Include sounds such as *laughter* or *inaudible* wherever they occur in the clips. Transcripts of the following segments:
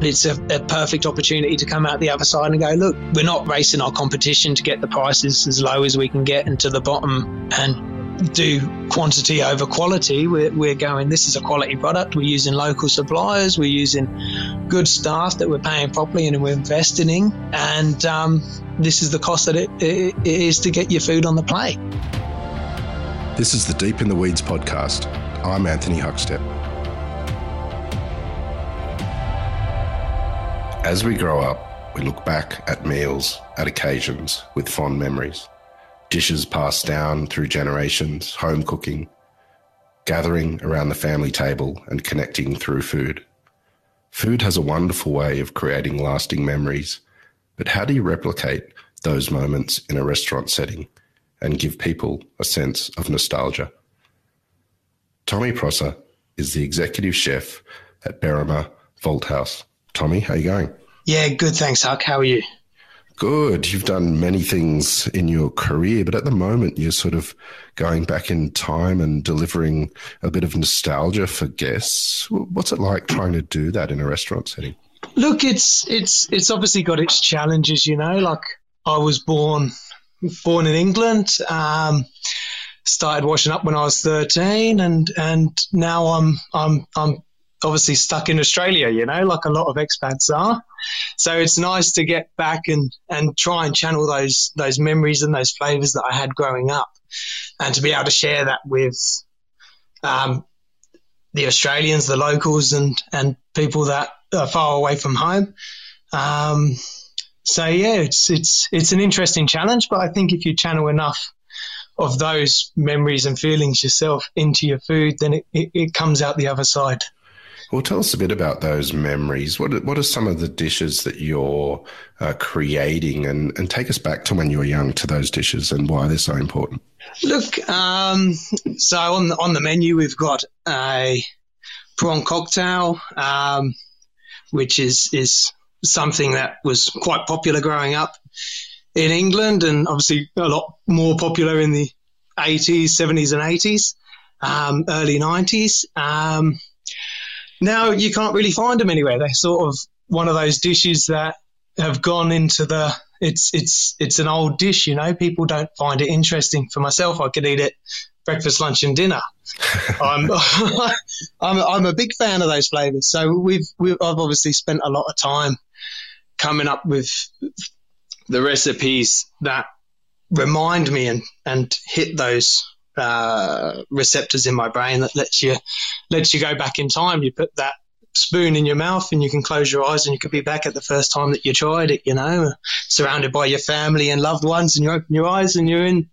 It's a, a, perfect opportunity to come out the other side and go, look, we're not racing our competition to get the prices as low as we can get and to the bottom and do quantity over quality. We're, we're going, this is a quality product. We're using local suppliers. We're using good staff that we're paying properly and we're investing in. And um, this is the cost that it, it, it is to get your food on the plate. This is the Deep in the Weeds podcast. I'm Anthony Huckstep. As we grow up, we look back at meals, at occasions, with fond memories. Dishes passed down through generations, home cooking, gathering around the family table and connecting through food. Food has a wonderful way of creating lasting memories, but how do you replicate those moments in a restaurant setting and give people a sense of nostalgia? Tommy Prosser is the executive chef at Berrima Malthouse. Tommy, how are you going? Yeah, good. Thanks, Huck. How are you? Good. You've done many things in your career, but at the moment you're sort of going back in time and delivering a bit of nostalgia for guests. What's it like trying to do that in a restaurant setting? Look, it's it's it's obviously got its challenges, you know. Like I was born born in England, um, started washing up when I was thirteen, and and now I'm I'm I'm obviously stuck in Australia, you know, like a lot of expats are. So it's nice to get back and, and try and channel those those memories and those flavors that I had growing up, and to be able to share that with um, the Australians, the locals, and and people that are far away from home. Um, so yeah, it's it's it's an interesting challenge, but I think if you channel enough of those memories and feelings yourself into your food, then it, it, it comes out the other side. Well, tell us a bit about those memories. What what are some of the dishes that you're uh, creating, and and take us back to when you were young to those dishes and why they're so important. Look, um, so on the, on the menu we've got a prawn cocktail, um, which is is something that was quite popular growing up in England, and obviously a lot more popular in the 80s, 70s, and 80s, um, early 90s. Um, now you can't really find them anywhere. They're sort of one of those dishes that have gone into the it's it's it's an old dish, you know. People don't find it interesting. For myself, I could eat it breakfast, lunch, and dinner. *laughs* I'm, *laughs* I'm I'm a big fan of those flavors. So we've we've I've obviously spent a lot of time coming up with the recipes that remind me and and hit those uh, receptors in my brain that lets you lets you go back in time. You put that spoon in your mouth and you can close your eyes and you could be back at the first time that you tried it, you know, surrounded by your family and loved ones and you open your eyes and you're in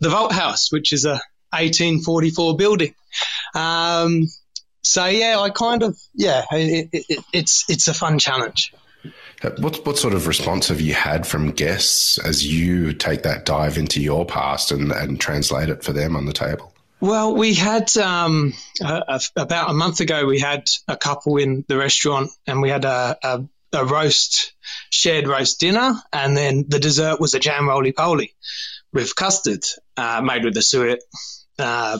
the Malthouse, which is a 1844 building. Um, so yeah, I kind of, yeah, it, it, it's, it's a fun challenge. What what sort of response have you had from guests as you take that dive into your past and, and translate it for them on the table? Well, we had um, a, a, about a month ago. We had a couple in the restaurant, and we had a, a, a roast, shared roast dinner, and then the dessert was a jam roly poly with custard uh, made with the suet uh,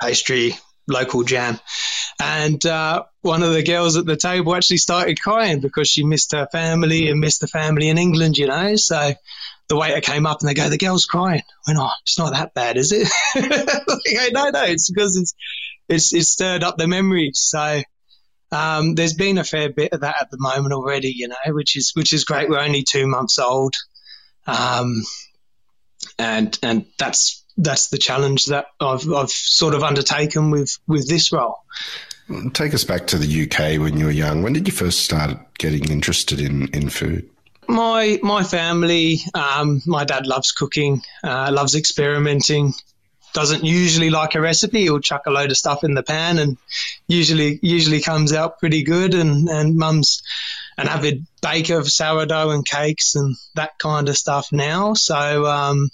pastry, local jam. And uh, one of the girls at the table actually started crying because she missed her family and missed the family in England, you know. So the waiter came up and they go, "The girl's crying." Went, "Oh, it's not that bad, is it?" *laughs* go, "No, no, it's because it's it's it's stirred up the memories." So um, there's been a fair bit of that at the moment already, you know, which is which is great. We're only two months old, um, and and that's that's the challenge that I've I've sort of undertaken with with this role. Take us back to the UK when you were young. When did you first start getting interested in, in food? My my family, um, my dad loves cooking, uh, loves experimenting. Doesn't usually like a recipe. He'll chuck a load of stuff in the pan, and usually usually comes out pretty good. And and mum's an avid baker of sourdough and cakes and that kind of stuff now. So um,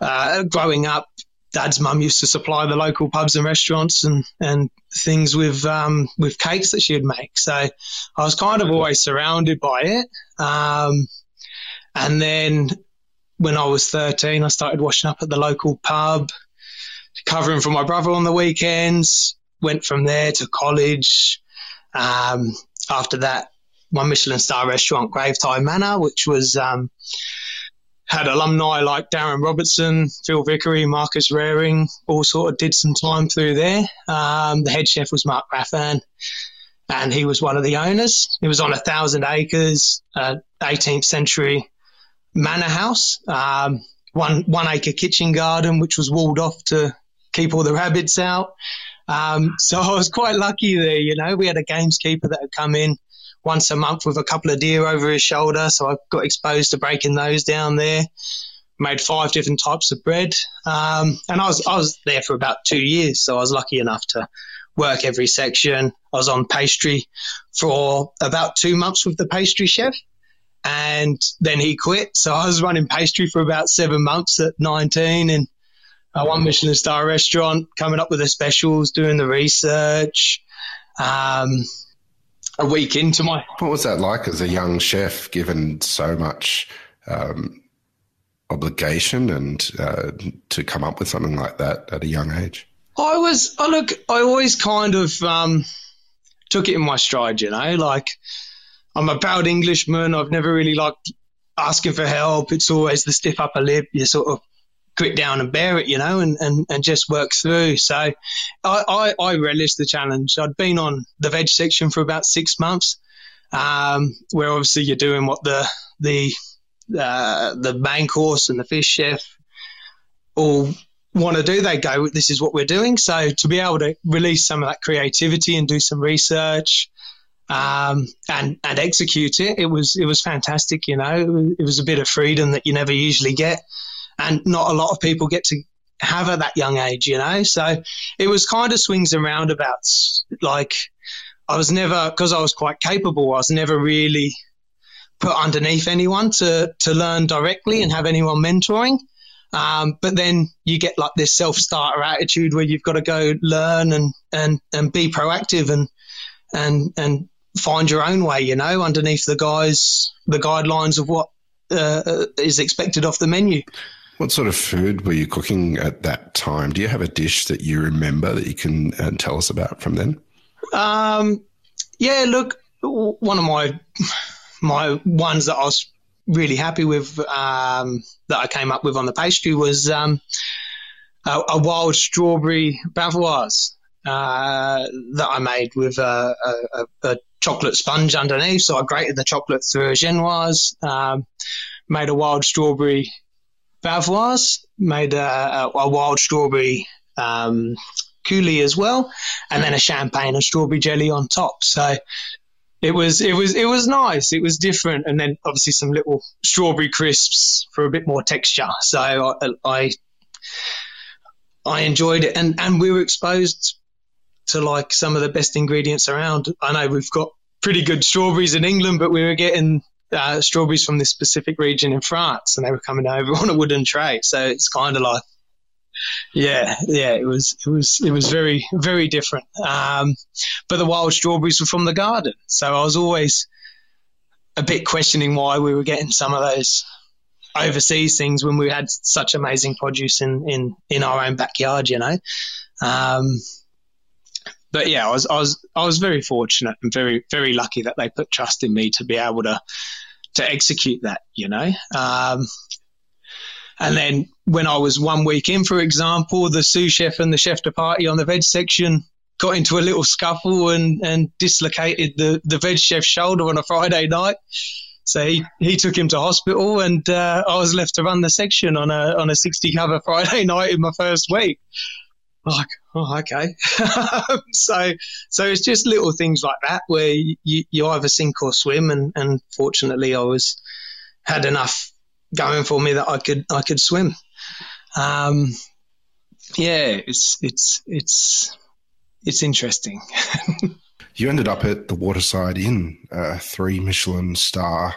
uh, growing up, dad's mum used to supply the local pubs and restaurants and, and things with um, with cakes that she'd make. So I was kind of always surrounded by it. Um, and then when I was 13, I started washing up at the local pub, covering for my brother on the weekends. Went from there to college. Um, after that, one Michelin star restaurant, Gravetye Manor, which was um, had alumni like Darren Robertson, Phil Vickery, Marcus Wareing, all sort of did some time through there. Um, the head chef was Mark Raffan, and he was one of the owners. It was on a thousand acres, uh, 18th century manor house, um, one one acre kitchen garden, which was walled off to keep all the rabbits out. Um, *laughs* so I was quite lucky there. You know, we had a gameskeeper that had come in once a month with a couple of deer over his shoulder. So I got exposed to breaking those down there. Made five different types of bread, um, and I was I was there for about two years. So I was lucky enough to work every section. I was on pastry for about two months with the pastry chef, and then he quit. So I was running pastry for about seven months at 19 and a one Michelin star restaurant, coming up with the specials, doing the research. Um, a week into my. What was that like as a young chef, given so much um, obligation and uh, to come up with something like that at a young age? I was, I look, I always kind of um, took it in my stride, you know, like I'm a proud Englishman. I've never really liked asking for help. It's always the stiff upper lip. You sort of grit down and bear it, you know, and, and, and just work through. So I, I, I relished the challenge. I'd been on the veg section for about six months, um, where obviously you're doing what the the uh, the main course and the fish chef all want to do. They go, this is what we're doing. So to be able to release some of that creativity and do some research. Um, and and execute it. It was it was fantastic, you know. It was a bit of freedom that you never usually get and not a lot of people get to have at that young age, you know. So it was kind of swings and roundabouts. Like I was never because I was quite capable. I was never really put underneath anyone to to learn directly and have anyone mentoring. Um, but then you get like this self starter attitude where you've got to go learn and and and be proactive and and and find your own way. You know, underneath the guys the guidelines of what uh, is expected off the menu. What sort of food were you cooking at that time? Do you have a dish that you remember that you can uh, tell us about from then? Um, yeah, look, one of my my ones that I was really happy with um, that I came up with on the pastry was um, a, a, wild strawberry bavaroise uh, that I made with a, a, a, chocolate sponge underneath. So I grated the chocolate through a genoise, um, made a wild strawberry Bavois, made a, a wild strawberry um, coulis as well, and then a champagne and strawberry jelly on top. So it was it was it was nice. It was different, and then obviously some little strawberry crisps for a bit more texture. So I I, I enjoyed it, and and we were exposed to like some of the best ingredients around. I know we've got pretty good strawberries in England, but we were getting uh, strawberries from this specific region in France, and they were coming over *laughs* on a wooden tray. So it's kind of like, yeah, yeah, it was, it was, it was very, very different. Um, but the wild strawberries were from the garden, so I was always a bit questioning why we were getting some of those overseas things when we had such amazing produce in in in our own backyard, you know. Um, but yeah, I was I was I was very fortunate and very very lucky that they put trust in me to be able to to execute that, you know. Um, and then when I was one week in, for example, the sous chef and the chef de partie on the veg section got into a little scuffle and, and dislocated the, the veg chef's shoulder on a Friday night. So he, he took him to hospital, and uh, I was left to run the section on a on a sixty cover Friday *laughs* night in my first week like, oh, okay. *laughs* so, so it's just little things like that where you, you either sink or swim, and, and fortunately, I was had enough going for me that I could I could swim. Um, yeah, it's it's it's it's interesting. *laughs* you ended up at the Waterside Inn, a three Michelin star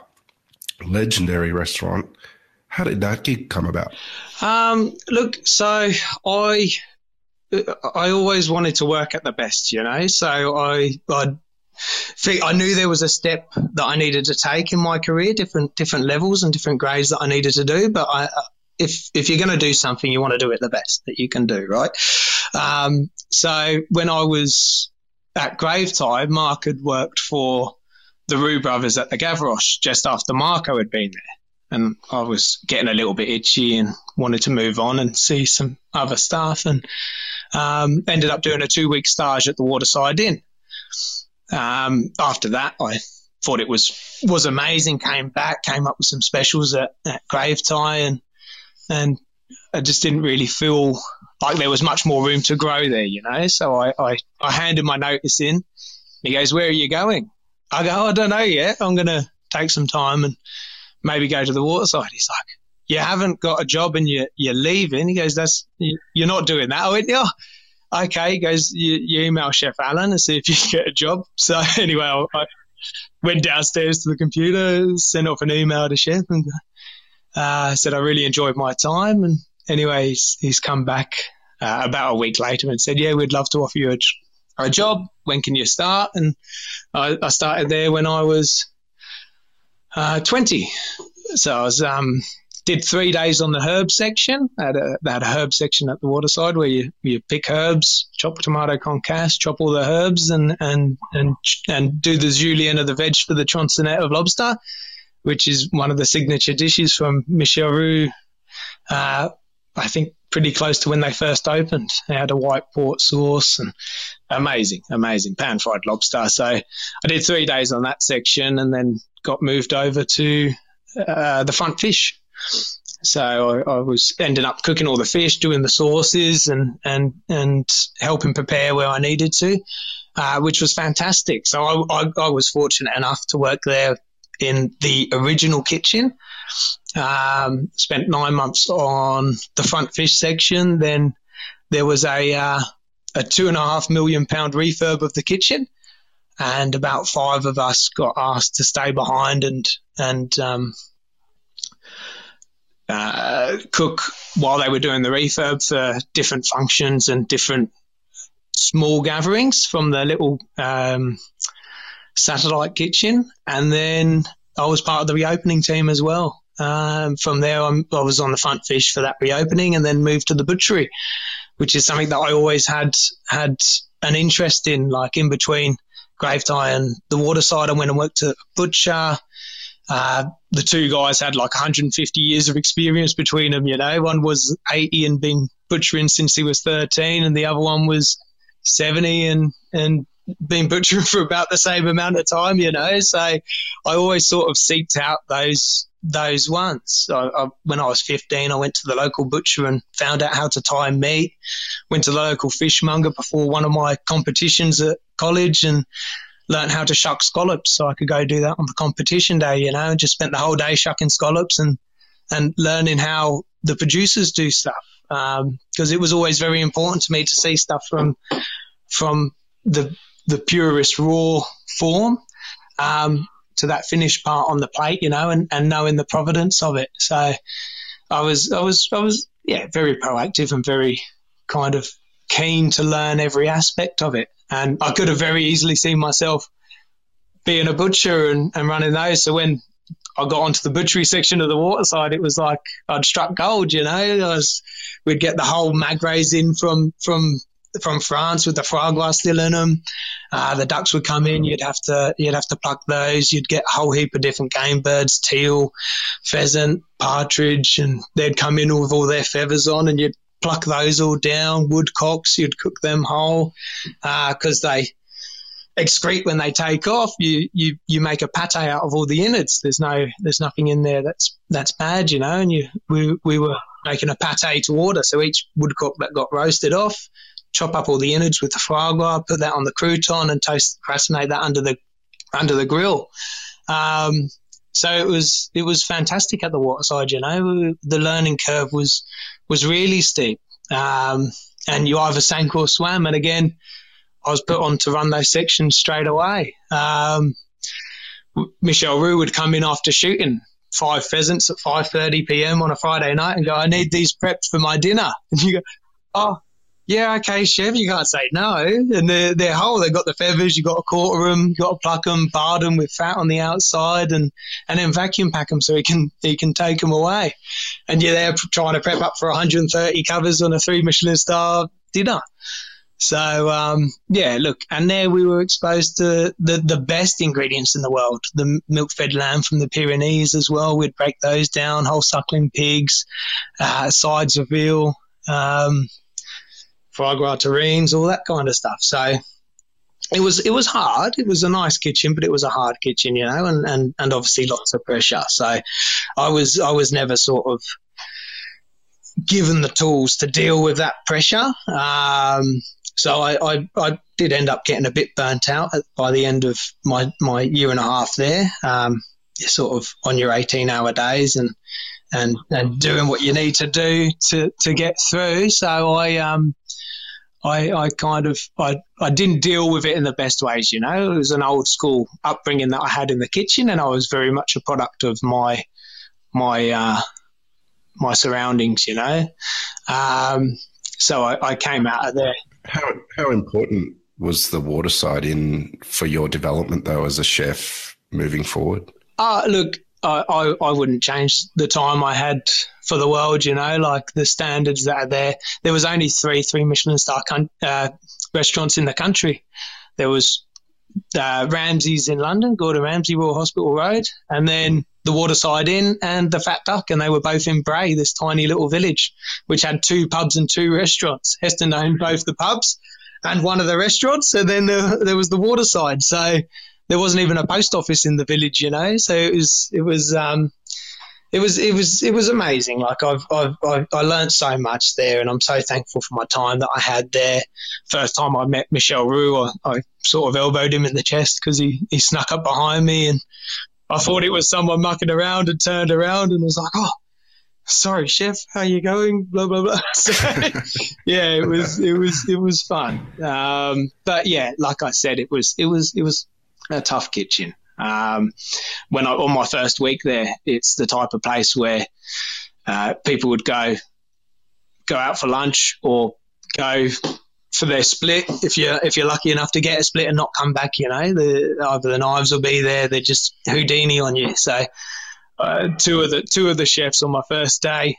legendary restaurant. How did that gig come about? Um, look, so I I always wanted to work at the best, you know. So I I I knew there was a step that I needed to take in my career, different different levels and different grades that I needed to do. But I, if if you're going to do something, you want to do it the best that you can do, right? Um, so when I was at Gravetye, Mark had worked for the Roux brothers at the Gavroche just after Marco had been there. And I was getting a little bit itchy and wanted to move on and see some other stuff. And um, ended up doing a two week stage at the Waterside Inn. Um, after that, I thought it was was amazing. Came back, came up with some specials at, at Gravetye, and and I just didn't really feel like there was much more room to grow there, you know. So I, I, I handed my notice in. He goes, "Where are you going?" I go, "I don't know yet. I'm to take some time and maybe go to the waterside." He's like, "You haven't got a job and you you're leaving." He goes, "That's you're not doing that." Went, "Yeah." *laughs* Okay, he goes, you, you email Chef Alain and see if you can *laughs* get a job. *laughs* So anyway, I, I went downstairs to the computer, sent off an email to Chef and uh, said I really enjoyed my time. And anyway, he's, he's come back uh, about a week later and said, "Yeah, we'd love to offer you a, a job. When can you start?" And I, I started there when I was uh, 20. So I was um, did three days on the herb section. Had, a, they had a herb section at the waterside where you, you pick herbs, chop tomato concasse, chop all the herbs, and and and and do the julienne of the veg for the tronçonnet of lobster, which is one of the signature dishes from Michel Roux. Uh, I think pretty close to when they first opened. They had a white port sauce and amazing, amazing pan fried lobster. So I did three days on that section and then got moved over to uh, the front fish so I, I, was ending up cooking all the fish, doing the sauces, and and and helping prepare where I needed to, uh, which was fantastic. So I, I, I, was fortunate enough to work there in the original kitchen. Um, spent nine months on the front fish section. Then there was a uh, a two and a half million pound refurb of the kitchen, and about five of us got asked to stay behind and and um, uh, cook while they were doing the refurb for different functions and different small gatherings from the little um, satellite kitchen. And then I was part of the reopening team as well. Um, from there, I'm, i was on the front fish for that reopening, and then moved to the butchery, which is something that I always had had an interest in. Like in between Gravetye and the waterside, I went and worked at butcher. Uh, the two guys had like 150 years of experience between them. You know, one was 80 and been butchering since he was 13, and the other one was 70 and and been butchering *laughs* for about the same amount of time. You know, so I always sort of seeked out those those ones. I, I, when I was 15, I went to the local butcher and found out how to tie meat. Went to the local fishmonger before one of my competitions at college and learn how to shuck scallops so I could go do that on the competition day, you know, just spent the whole day shucking scallops and, and learning how the producers do stuff. Because um, it was always very important to me to see stuff from from the the purest raw form um, to that finished part on the plate, you know, and, and knowing the providence of it. So I was I was I was yeah very proactive and very kind of keen to learn every aspect of it. And I could have very easily seen myself being a butcher and, and running those. So when I got onto the butchery section of the waterside, it was like I'd struck gold, you know. Was, we'd get the whole magrets in from from from France with the gras still in them. Uh, the ducks would come in. You'd have to you'd have to pluck those. You'd get a whole heap of different game birds: teal, pheasant, partridge, and they'd come in with all their feathers on, and you'd pluck those all down. Woodcocks, you'd cook them whole because uh, they excrete when they take off. You, you you make a pate out of all the innards. There's no there's nothing in there that's that's bad, you know. And you we we were making a pate to order. So each woodcock that got roasted off, chop up all the innards with the foie gras, put that on the crouton, and toast crassonade that under the under the grill. Um, so it was it was fantastic at the waterside. You know, the learning curve was was really steep, um, and you either sank or swam. And again, I was put on to run those sections straight away. Um, Michel Roux would come in after shooting five pheasants at 5:30 p.m. on a Friday night and go, "I need these prepped for my dinner." *laughs* And you go, "Oh, yeah, okay, chef, you can't say no. And they're, they're whole. They've got the feathers, you've got to quarter them, you've got to pluck them, bar them with fat on the outside, and, and then vacuum pack them so he can he can take them away. And you're there trying to prep up for 130 covers on a three Michelin star dinner. So um, yeah, look, and there we were exposed to the the best ingredients in the world: the milk-fed lamb from the Pyrenees as well. We'd break those down, whole suckling pigs, uh, sides of veal, um, foie terrines, all that kind of stuff. So it was it was hard. It was a nice kitchen, but it was a hard kitchen, you know, and, and, and obviously lots of pressure. So I was I was never sort of given the tools to deal with that pressure. Um, so I, I, I, did end up getting a bit burnt out by the end of my, my year and a half there. Um, sort of on your 18 hour days and, and, and doing what you need to do to, to get through. So I, um, I, I kind of I, I didn't deal with it in the best ways, you know. It was an old school upbringing that I had in the kitchen, and I was very much a product of my my uh, my surroundings, you know. Um, so I, I, came out of there. How how important was the Waterside Inn for your development though as a chef moving forward? Uh, look, I, I, I wouldn't change the time I had for the world, you know, like the standards that are there. There was only three three Michelin star con- uh, restaurants in the country. There was uh, Ramsay's in London, Gordon Ramsay Royal Hospital Road, and then the Waterside Inn and the Fat Duck, and they were both in Bray, this tiny little village, which had two pubs and two restaurants. Heston owned both the pubs and one of the restaurants, and then there, there was the Waterside. So there wasn't even a post office in the village, you know. So it was it was um, it was it was it was amazing. Like I've, I've, I've I learned so much there, and I'm so thankful for my time that I had there. First time I met Michel Roux, I, I sort of elbowed him in the chest because he he snuck up behind me, and I thought it was someone mucking around, and turned around and was like, "Oh, sorry, chef, how you going?" Blah blah blah. *laughs* So, yeah, it was it was it was fun. Um, but yeah, like I said, it was it was it was a tough kitchen. Um, when I on my first week there, it's the type of place where uh, people would go go out for lunch or go for their split if you're if you're lucky enough to get a split and not come back. You know, the, either the knives will be there, they're just Houdini on you. So uh, two of the two of the chefs on my first day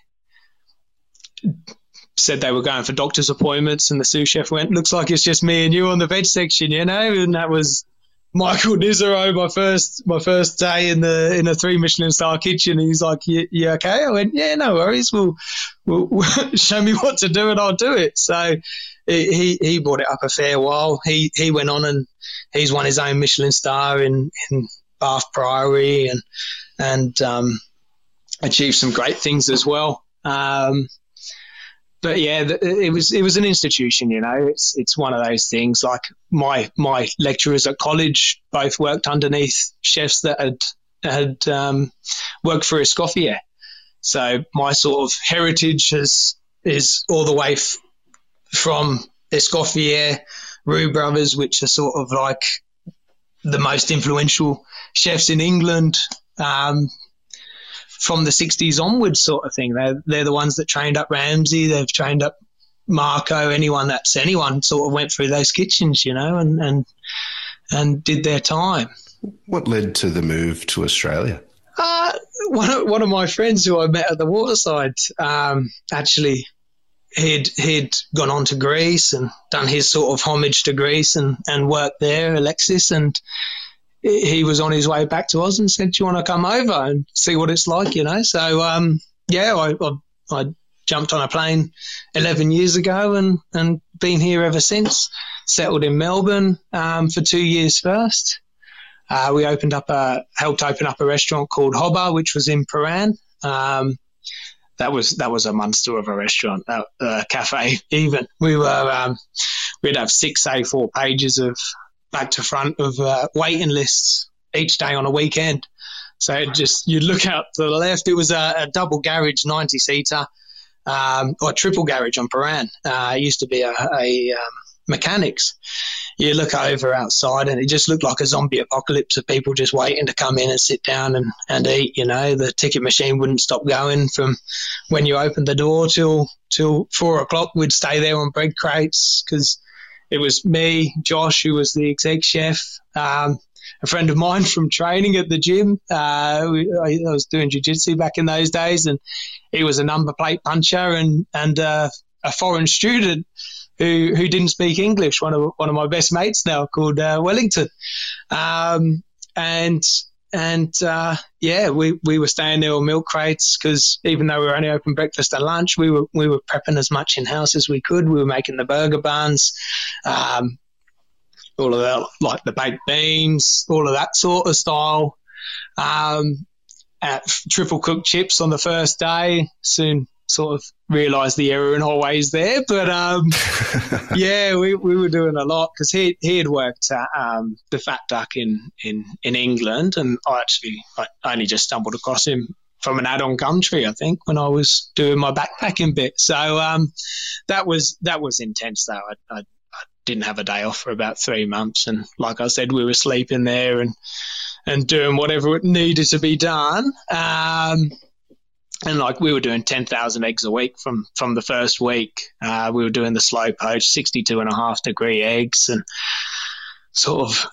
said they were going for doctor's appointments, and the sous chef went, "Looks like it's just me and you on the veg section," you know, and that was Michael Nizzero, my first my first day in the in a three Michelin star kitchen. He's like, "You, you okay?" I went, "Yeah, no worries. We'll, we'll, we'll, *laughs* show me what to do and I'll do it." So he he brought it up a fair while. He he went on and he's won his own Michelin star in in Bath Priory and and um, achieved some great things as well. Um, but yeah, it was it was an institution. You know, it's it's one of those things. Like my my lecturers at college both worked underneath chefs that had had um, worked for Escoffier. So my sort of heritage has is all the way f- from Escoffier, Roux Brothers, which are sort of like the most influential chefs in England. Um, from the 60s onwards, sort of thing. They're, they're the ones that trained up Ramsay, they've trained up Marco, anyone that's anyone sort of went through those kitchens, you know, and, and, and did their time. What led to the move to Australia? Uh, one, of, one of my friends who I met at the waterside um, actually he'd he'd gone on to Greece and done his sort of homage to Greece and, and worked there, Alexis, and he was on his way back to Oz and said, "Do you want to come over and see what it's like?" You know. So um, yeah, I, I, I jumped on a plane 11 years ago and and been here ever since. Settled in Melbourne um, for two years first. Uh, we opened up a helped open up a restaurant called Hobba, which was in Prahran. Um, that was that was a monster of a restaurant, a uh, cafe. *laughs* Even we were um, we'd have six A4 pages of back to front of uh, waiting lists each day on a weekend. So just you look out to the left. It was a, a double garage, ninety seater, um, or triple garage on Prahran. Uh, it used to be a, a um, mechanics. You look over outside, and it just looked like a zombie apocalypse of people just waiting to come in and sit down and, and eat. You know, the ticket machine wouldn't stop going from when you opened the door till till four o'clock. We'd stay there on bread crates because it was me, Josh, who was the exec chef, um, a friend of mine from training at the gym. Uh, I, I, was doing jiu-jitsu back in those days, and he was a number plate puncher and and uh, a foreign student who who didn't speak English. One of one of my best mates now called uh, Wellington, um, and and uh, yeah, we, we were staying there with milk crates because even though we were only open breakfast and lunch, we were we were prepping as much in house as we could. We were making the burger buns, um, all of that, like the baked beans, all of that sort of style. Um, at triple cooked chips on the first day. Soon sort of realised the error in our ways there. But um, *laughs* yeah, we, we were doing a lot because he he had worked at um, the Fat Duck in, in, in England, and I actually I only just stumbled across him from an ad on Gumtree, I think, when I was doing my backpacking bit. So um, that was that was intense, though. I, I, I didn't have a day off for about three months, and like I said, we were sleeping there and and doing whatever it needed to be done. Um, and like we were doing 10,000 eggs a week from, from the first week. Uh, we were doing the slow poach, 62 and a half degree eggs and sort of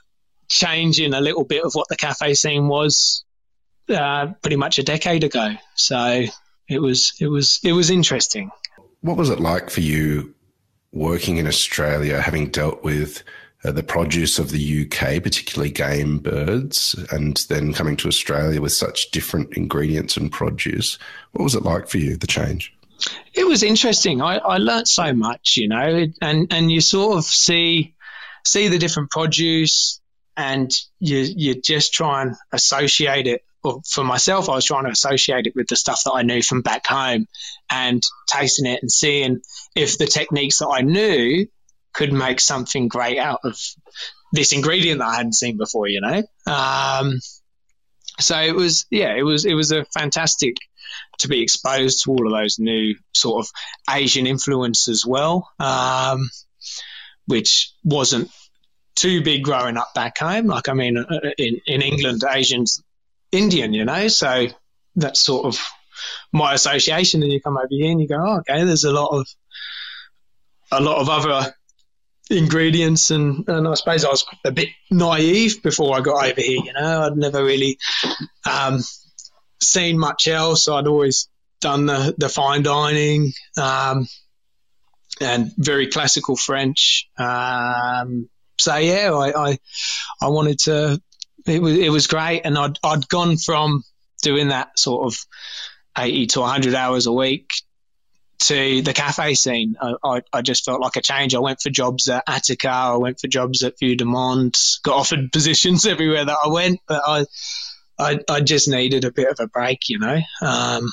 changing a little bit of what the cafe scene was uh, pretty much a decade ago. So it was, it was, it was interesting. What was it like for you working in Australia, having dealt with uh, the produce of the UK, particularly game birds, and then coming to Australia with such different ingredients and produce. What was it like for you, the change? It was interesting. I, I learnt so much, you know, and, and you sort of see see the different produce and you you just try and associate it or for myself I was trying to associate it with the stuff that I knew from back home and tasting it and seeing if the techniques that I knew could make something great out of this ingredient that I hadn't seen before, you know. Um, so it was, yeah, it was it was a fantastic to be exposed to all of those new sort of Asian influence as well, um, which wasn't too big growing up back home. Like I mean, uh, in in England, Asians Indian, you know, so that's sort of my association. And you come over here and you go, oh, okay, there's a lot of a lot of other ingredients and, and I suppose I was a bit naive before I got over here, you know, I'd never really um, seen much else. I'd always done the, the fine dining um, and very classical French. Um, so yeah, I, I, I wanted to, it was, it was great. And I'd, I'd gone from doing that sort of 80 to 100 hours a week to the cafe scene. I, I, I, just felt like a change. I went for jobs at Attica, I went for jobs at Vue de Monde, got offered *laughs* positions everywhere that I went, but I, I, I just needed a bit of a break, you know. Um,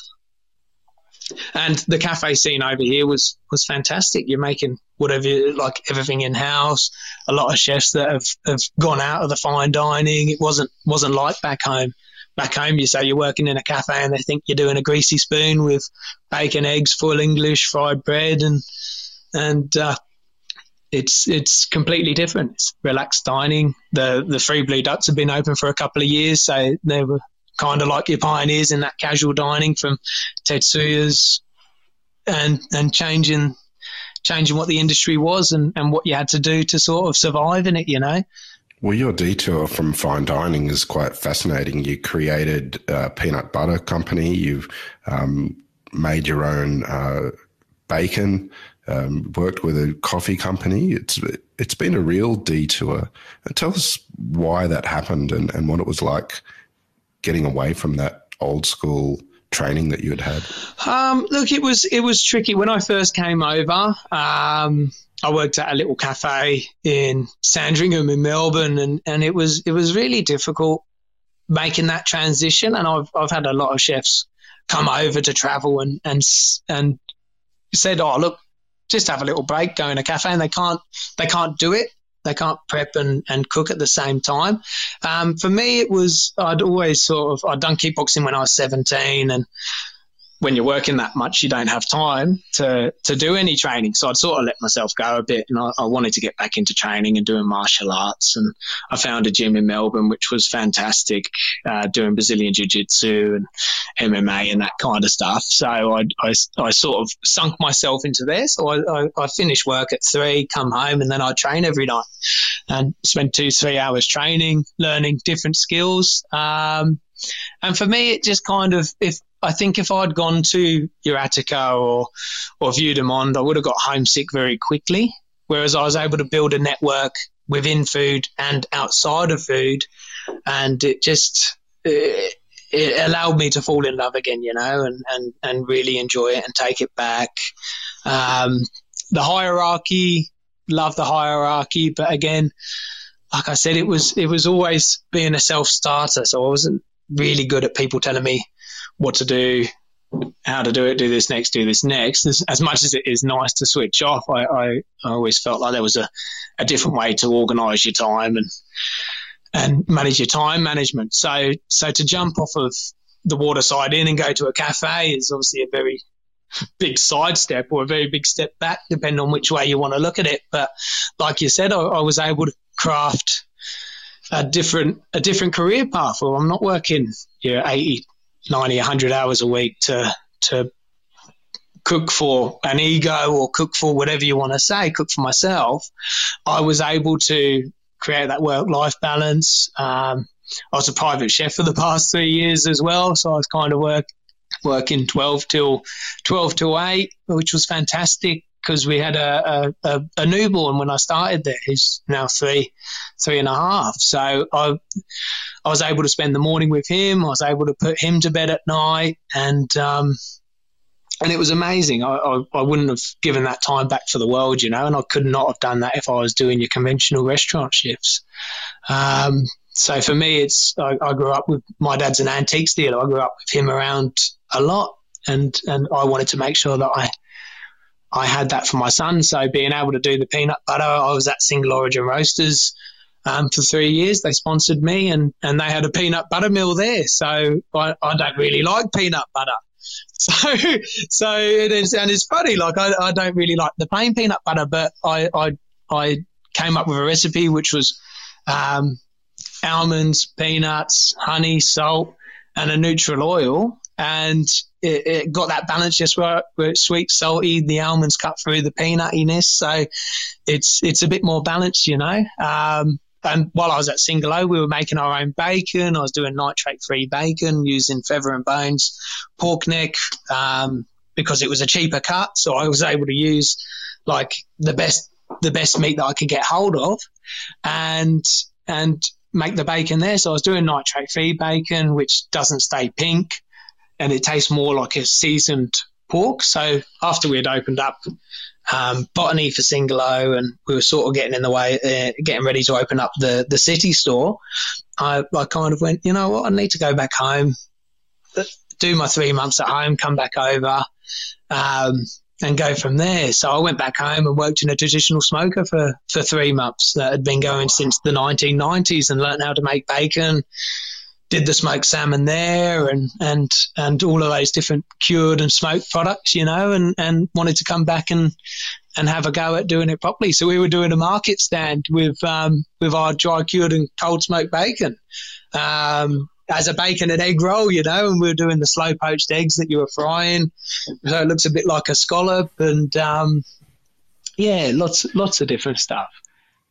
and the cafe scene over here was was fantastic. You're making whatever like everything in house. A lot of chefs that have, have gone out of the fine dining. It wasn't wasn't like back home back home, you say you're working in a cafe and they think you're doing a greasy spoon with bacon, eggs, full English, fried bread, and and uh, it's it's completely different. It's relaxed dining. The the Three Blue Ducks have been open for a couple of years, so they were kind of like your pioneers in that casual dining from Tetsuya's and and changing changing what the industry was and, and what you had to do to sort of survive in it, you know. Well, your detour from fine dining is quite fascinating. You created a peanut butter company. You've um, made your own uh, bacon. Um, worked with a coffee company. It's it's been a real detour. Tell us why that happened and, and what it was like getting away from that old school training that you had had. Um, look, it was it was tricky when I first came over. Um, I worked at a little cafe in Sandringham in Melbourne, and, and it was it was really difficult making that transition. And I've I've had a lot of chefs come over to travel and and and said, "Oh, look, just have a little break, go in a cafe," and they can't they can't do it. They can't prep and, and cook at the same time. Um, for me, it was I'd always sort of I'd done kickboxing when I was seventeen, and when you're working that much, you don't have time to, to do any training. So I'd sort of let myself go a bit and I, I, wanted to get back into training and doing martial arts. And I found a gym in Melbourne, which was fantastic, uh, doing Brazilian Jiu Jitsu and MMA and that kind of stuff. So I, I, I sort of sunk myself into there. So I, I, I finished work at three, come home, and then I train every night and spend two, three hours training, learning different skills. Um, and for me, it just kind of, if I think if I'd gone to your Attica or or Vue de Monde, I would have got homesick very quickly. whereas I was able to build a network within food and outside of food, and it just it, it allowed me to fall in love again, you know, and and and really enjoy it and take it back. Um, the hierarchy, love the hierarchy, but again, like I said, it was it was always being a self starter, so I wasn't really good at people telling me what to do, how to do it, do this next, do this next. As, as much as it is nice to switch off, I, I, I always felt like there was a, a different way to organise your time and and manage your time management. So so to jump off of the Waterside Inn and go to a cafe is obviously a very big sidestep or a very big step back, depending on which way you want to look at it. But like you said, I, I was able to craft a different a different career path. Well, I'm not working you know, 80, 90, 100 hours a week to to cook for an ego or cook for whatever you want to say, cook for myself. I was able to create that work life balance. Um, I was a private chef for the past three years as well, so I was kind of work working 12 till 12 till 8 which was fantastic because we had a, a, a, newborn when I started there who's now three three and a half. So I I was able to spend the morning with him. I was able to put him to bed at night and um, and it was amazing. I, I, I wouldn't have given that time back for the world you know and I could not have done that if I was doing your conventional restaurant shifts. Um, so for me it's I, I grew up with my dad's an antiques dealer. I grew up with him around a lot, and and I wanted to make sure that I I had that for my son. So being able to do the peanut butter, I was at Single Origin Roasters um, for three years. They sponsored me, and and they had a peanut butter mill there. So I, I don't really like peanut butter. *laughs* So, so it is, and it's funny. Like I, I don't really like the plain peanut butter, but I, I, I came up with a recipe which was um, almonds, peanuts, honey, salt, and a neutral oil, and it, it, got that balance just where, where, it's sweet, salty, the almonds cut through the peanutiness, so it's it's a bit more balanced, you know. Um, and while I was at Single O, we were making our own bacon. I was doing nitrate-free bacon using feather and bones pork neck um, because it was a cheaper cut, so I was able to use like the best the best meat that I could get hold of, and and make the bacon there. So I was doing nitrate-free bacon, which doesn't stay pink and it tastes more like a seasoned pork. So after we had opened up um, Botany for Single O and we were sort of getting in the way, uh, getting ready to open up the, the city store, I, I kind of went, you know what, I need to go back home, do my three months at home, come back over, um, and go from there. So I went back home and worked in a traditional smoker for, for three months that had been going since the 1990s and learned how to make bacon, did the smoked salmon there and and and all of those different cured and smoked products, you know, and and wanted to come back and and have a go at doing it properly. So we were doing a market stand with um, with our dry cured and cold smoked bacon. Um, as a bacon and egg roll, you know, and we were doing the slow poached eggs that you were frying, so it looks a bit like a scallop, and um, yeah, lots lots of different stuff.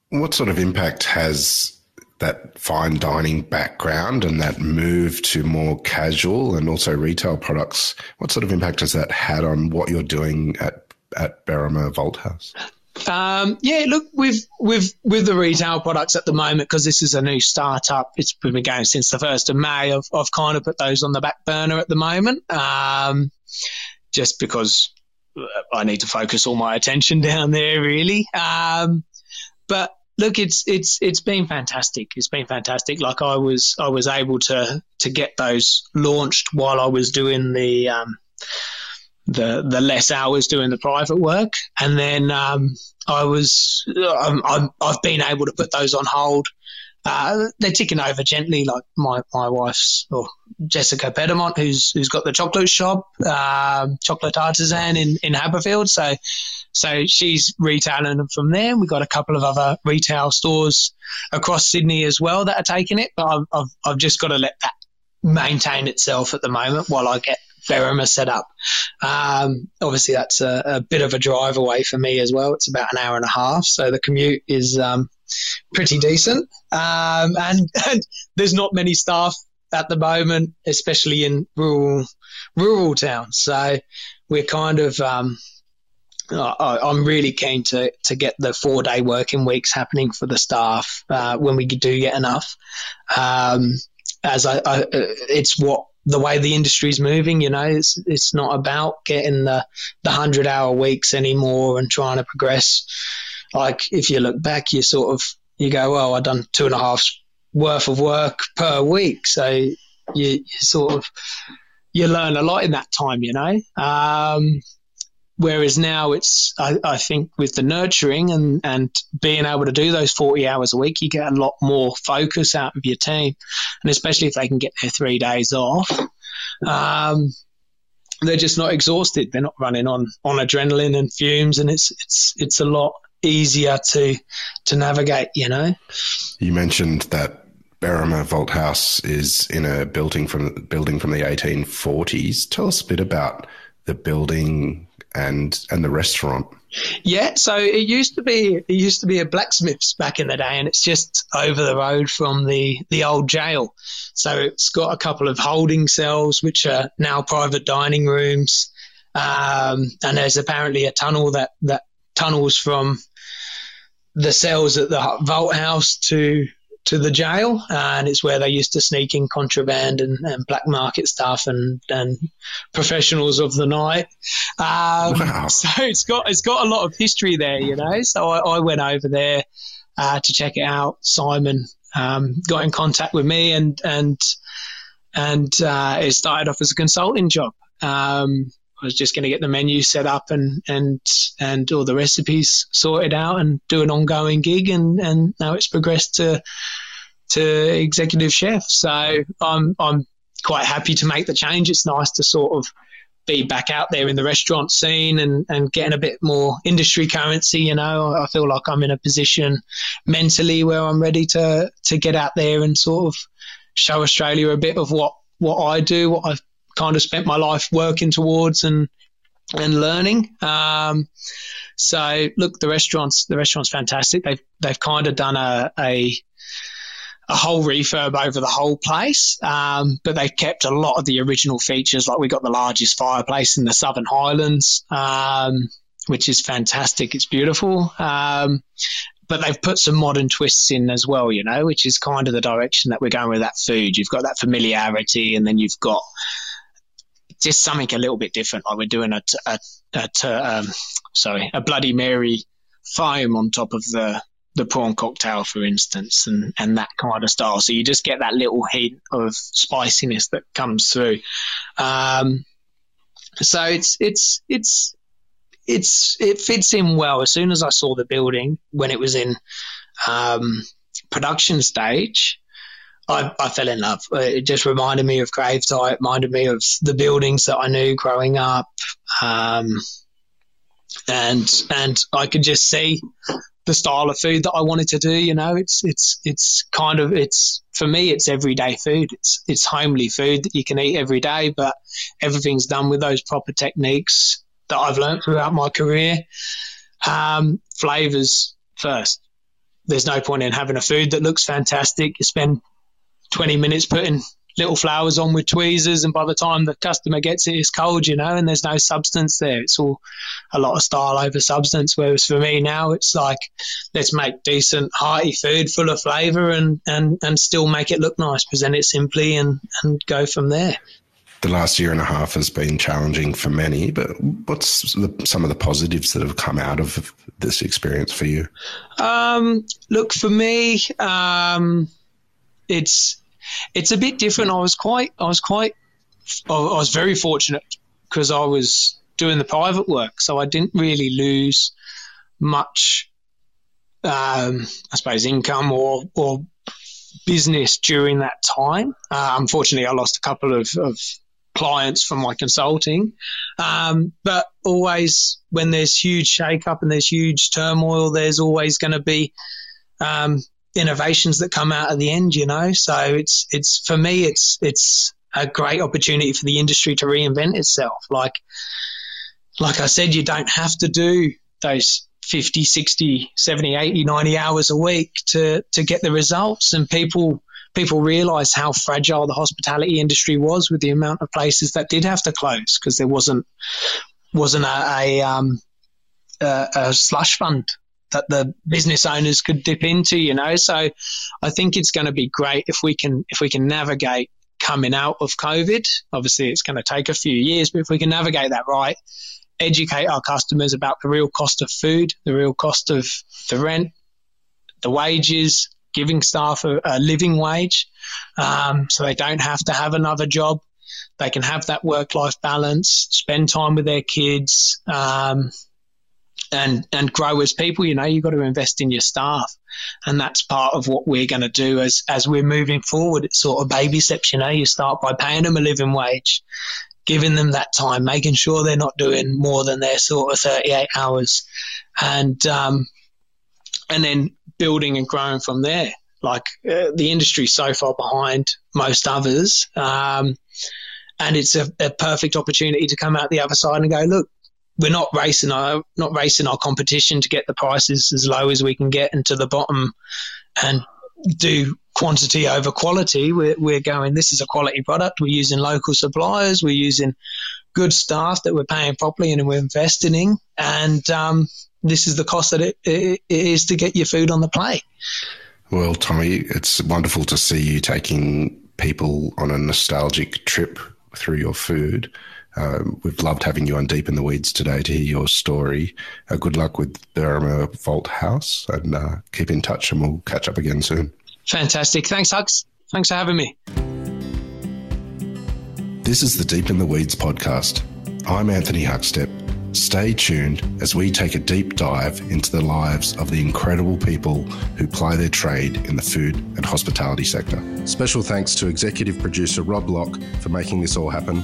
What sort of impact has that fine dining background and that move to more casual and also retail products, what sort of impact has that had on what you're doing at at Berrima Malthouse? Um, yeah, look, with with with the retail products at the moment, because this is a new startup, it's been going since the first of May. I've, I've kind of put those on the back burner at the moment, um, just because I need to focus all my attention *laughs* down there, really. Um, but look, it's it's it's been fantastic. It's been fantastic. Like I was I was able to to get those launched while I was doing the um, the the less hours doing the private work, and then um, I was I'm, I've been able to put those on hold. Uh, they're ticking over gently, like my, my wife's or Jessica Pedemont, who's who's got the chocolate shop, um, chocolate artisan in in Haberfield. So so she's retailing them from there. We've got a couple of other retail stores across Sydney as well that are taking it, but I've, I've, I've just got to let that maintain itself at the moment while I get Berrima set up. Um, obviously, that's a, a, bit of a drive away for me as well. It's about an hour and a half, so the commute is um, pretty decent. Um, and, *laughs* and, there's not many staff at the moment, especially in rural rural towns. So we're kind of um, I, I'm really keen to, to get the four day working weeks happening for the staff uh, when we do get enough. Um, as I, I, it's what the way the industry is moving. You know, it's it's not about getting the the hundred hour weeks anymore and trying to progress. Like if you look back, you sort of you go, well, I've done two and a half worth of work per week, so you, you sort of you learn a lot in that time. You know. Um, Whereas now it's, I, I, think, with the nurturing and, and being able to do those 40 hours a week, you get a lot more focus out of your team. And especially if they can get their three days off, um, they're just not exhausted. They're not running on, on adrenaline and fumes. And it's, it's, it's a lot easier to, to navigate, you know? You mentioned that Berrima Vault House is in a building from building from the 1840s. Tell us a bit about the building, and and the restaurant. Yeah, so it used to be it used to be a blacksmith's back in the day, and it's just over the road from the the old jail. So it's got a couple of holding cells, which are now private dining rooms, um, and there's apparently a tunnel that that tunnels from the cells at the vault house to to the jail, and it's where they used to sneak in contraband and, and black market stuff and, and professionals of the night. Um, wow. *laughs* So it's got it's got a lot of history there, you know. So I, I went over there uh, to check it out. Simon um, got in contact with me, and and and uh, it started off as a consulting job. Um, I was just going to get the menu set up and and and all the recipes sorted out and do an ongoing gig, and and now it's progressed to to executive chef. So I'm I'm quite happy to make the change. It's nice to sort of be back out there in the restaurant scene and, and getting a bit more industry currency. You know, I feel like I'm in a position mentally where I'm ready to to get out there and sort of show Australia a bit of what what I do, what I've kind of spent my life working towards and and learning. Um, so look, the restaurants the restaurant's fantastic. They've they've kind of done a a, a whole refurb over the whole place, um, but they've kept a lot of the original features. Like we got the largest fireplace in the Southern Highlands. Um, which is fantastic. It's beautiful. Um, but they've put some modern twists in as well, you know, which is kind of the direction that we're going with that food. You've got that familiarity, and then you've got just something a little bit different. Like we're doing a, a, a um, sorry, a Bloody Mary foam on top of the the prawn cocktail, for instance, and, and that kind of style. So you just get that little hint of spiciness that comes through. Um, so it's it's it's it's it fits in well. As soon as I saw the building when it was in um, production stage, I, I fell in love. It just reminded me of Gravetye. It reminded me of the buildings that I knew growing up. Um, and and I could just see the style of food that I wanted to do. You know, it's it's it's kind of it's for me it's everyday food. It's it's homely food that you can eat every day, but everything's done with those proper techniques that I've learned throughout my career. Um, flavors first. There's no point in having a food that looks fantastic. You spend 20 minutes putting little flowers on with tweezers, and by the time the customer gets it, it's cold, you know, and there's no substance there. It's all a lot of style over substance. Whereas for me now, it's like let's make decent, hearty food full of flavour and, and, and still make it look nice, present it simply, and, and go from there. The last year and a half has been challenging for many, but what's the, some of the positives that have come out of this experience for you? Um, look, for me, um, it's it's a bit different. I was quite I was quite I was very fortunate because I was doing the private work, so I didn't really lose much. Um, I suppose income or or business during that time. Uh, unfortunately, I lost a couple of, of clients from my consulting. Um, but always, when there's huge shake up and there's huge turmoil, there's always going to be um, innovations that come out at the end, you know. So it's it's for me it's it's a great opportunity for the industry to reinvent itself. Like like I said, you don't have to do those 50, 60, 70, 80, 90 hours a week to to get the results and people people realize how fragile the hospitality industry was with the amount of places that did have to close because there wasn't wasn't a, a um, a, a slush fund that the business owners could dip into, you know. So I think it's going to be great if we can if we can navigate coming out of COVID. Obviously, it's going to take a few years, but if we can navigate that right, educate our customers about the real cost of food, the real cost of the rent, the wages, giving staff a, a living wage, um, so they don't have to have another job. They can have that work life balance, spend time with their kids, um, and and grow as people. You know, you've got to invest in your staff, and that's part of what we're going to do as as we're moving forward. It's sort of baby steps. You know, you start by paying them a living wage, giving them that time, making sure they're not doing more than their sort of thirty eight hours, and um, and then building and growing from there. Like uh, the industry's so far behind most others. Um, and it's a, a, perfect opportunity to come out the other side and go, look, we're not racing our not racing our competition to get the prices as low as we can get into the bottom and do quantity over quality. We're, we're going, this is a quality product. We're using local suppliers. We're using good staff that we're paying properly and we're investing in. And um, this is the cost that it, it, it is to get your food on the plate. Well, Tommy, it's wonderful to see you taking people on a nostalgic trip through your food. Um, we've loved having you on Deep in the Weeds today to hear your story. Uh, good luck with Berrima Vault House and uh, keep in touch and we'll catch up again soon. Fantastic. Thanks, Hugs. Thanks for having me. This is the Deep in the Weeds podcast. I'm Anthony Huckstep. Stay tuned as we take a deep dive into the lives of the incredible people who ply their trade in the food and hospitality sector. Special thanks to executive producer Rob Locke for making this all happen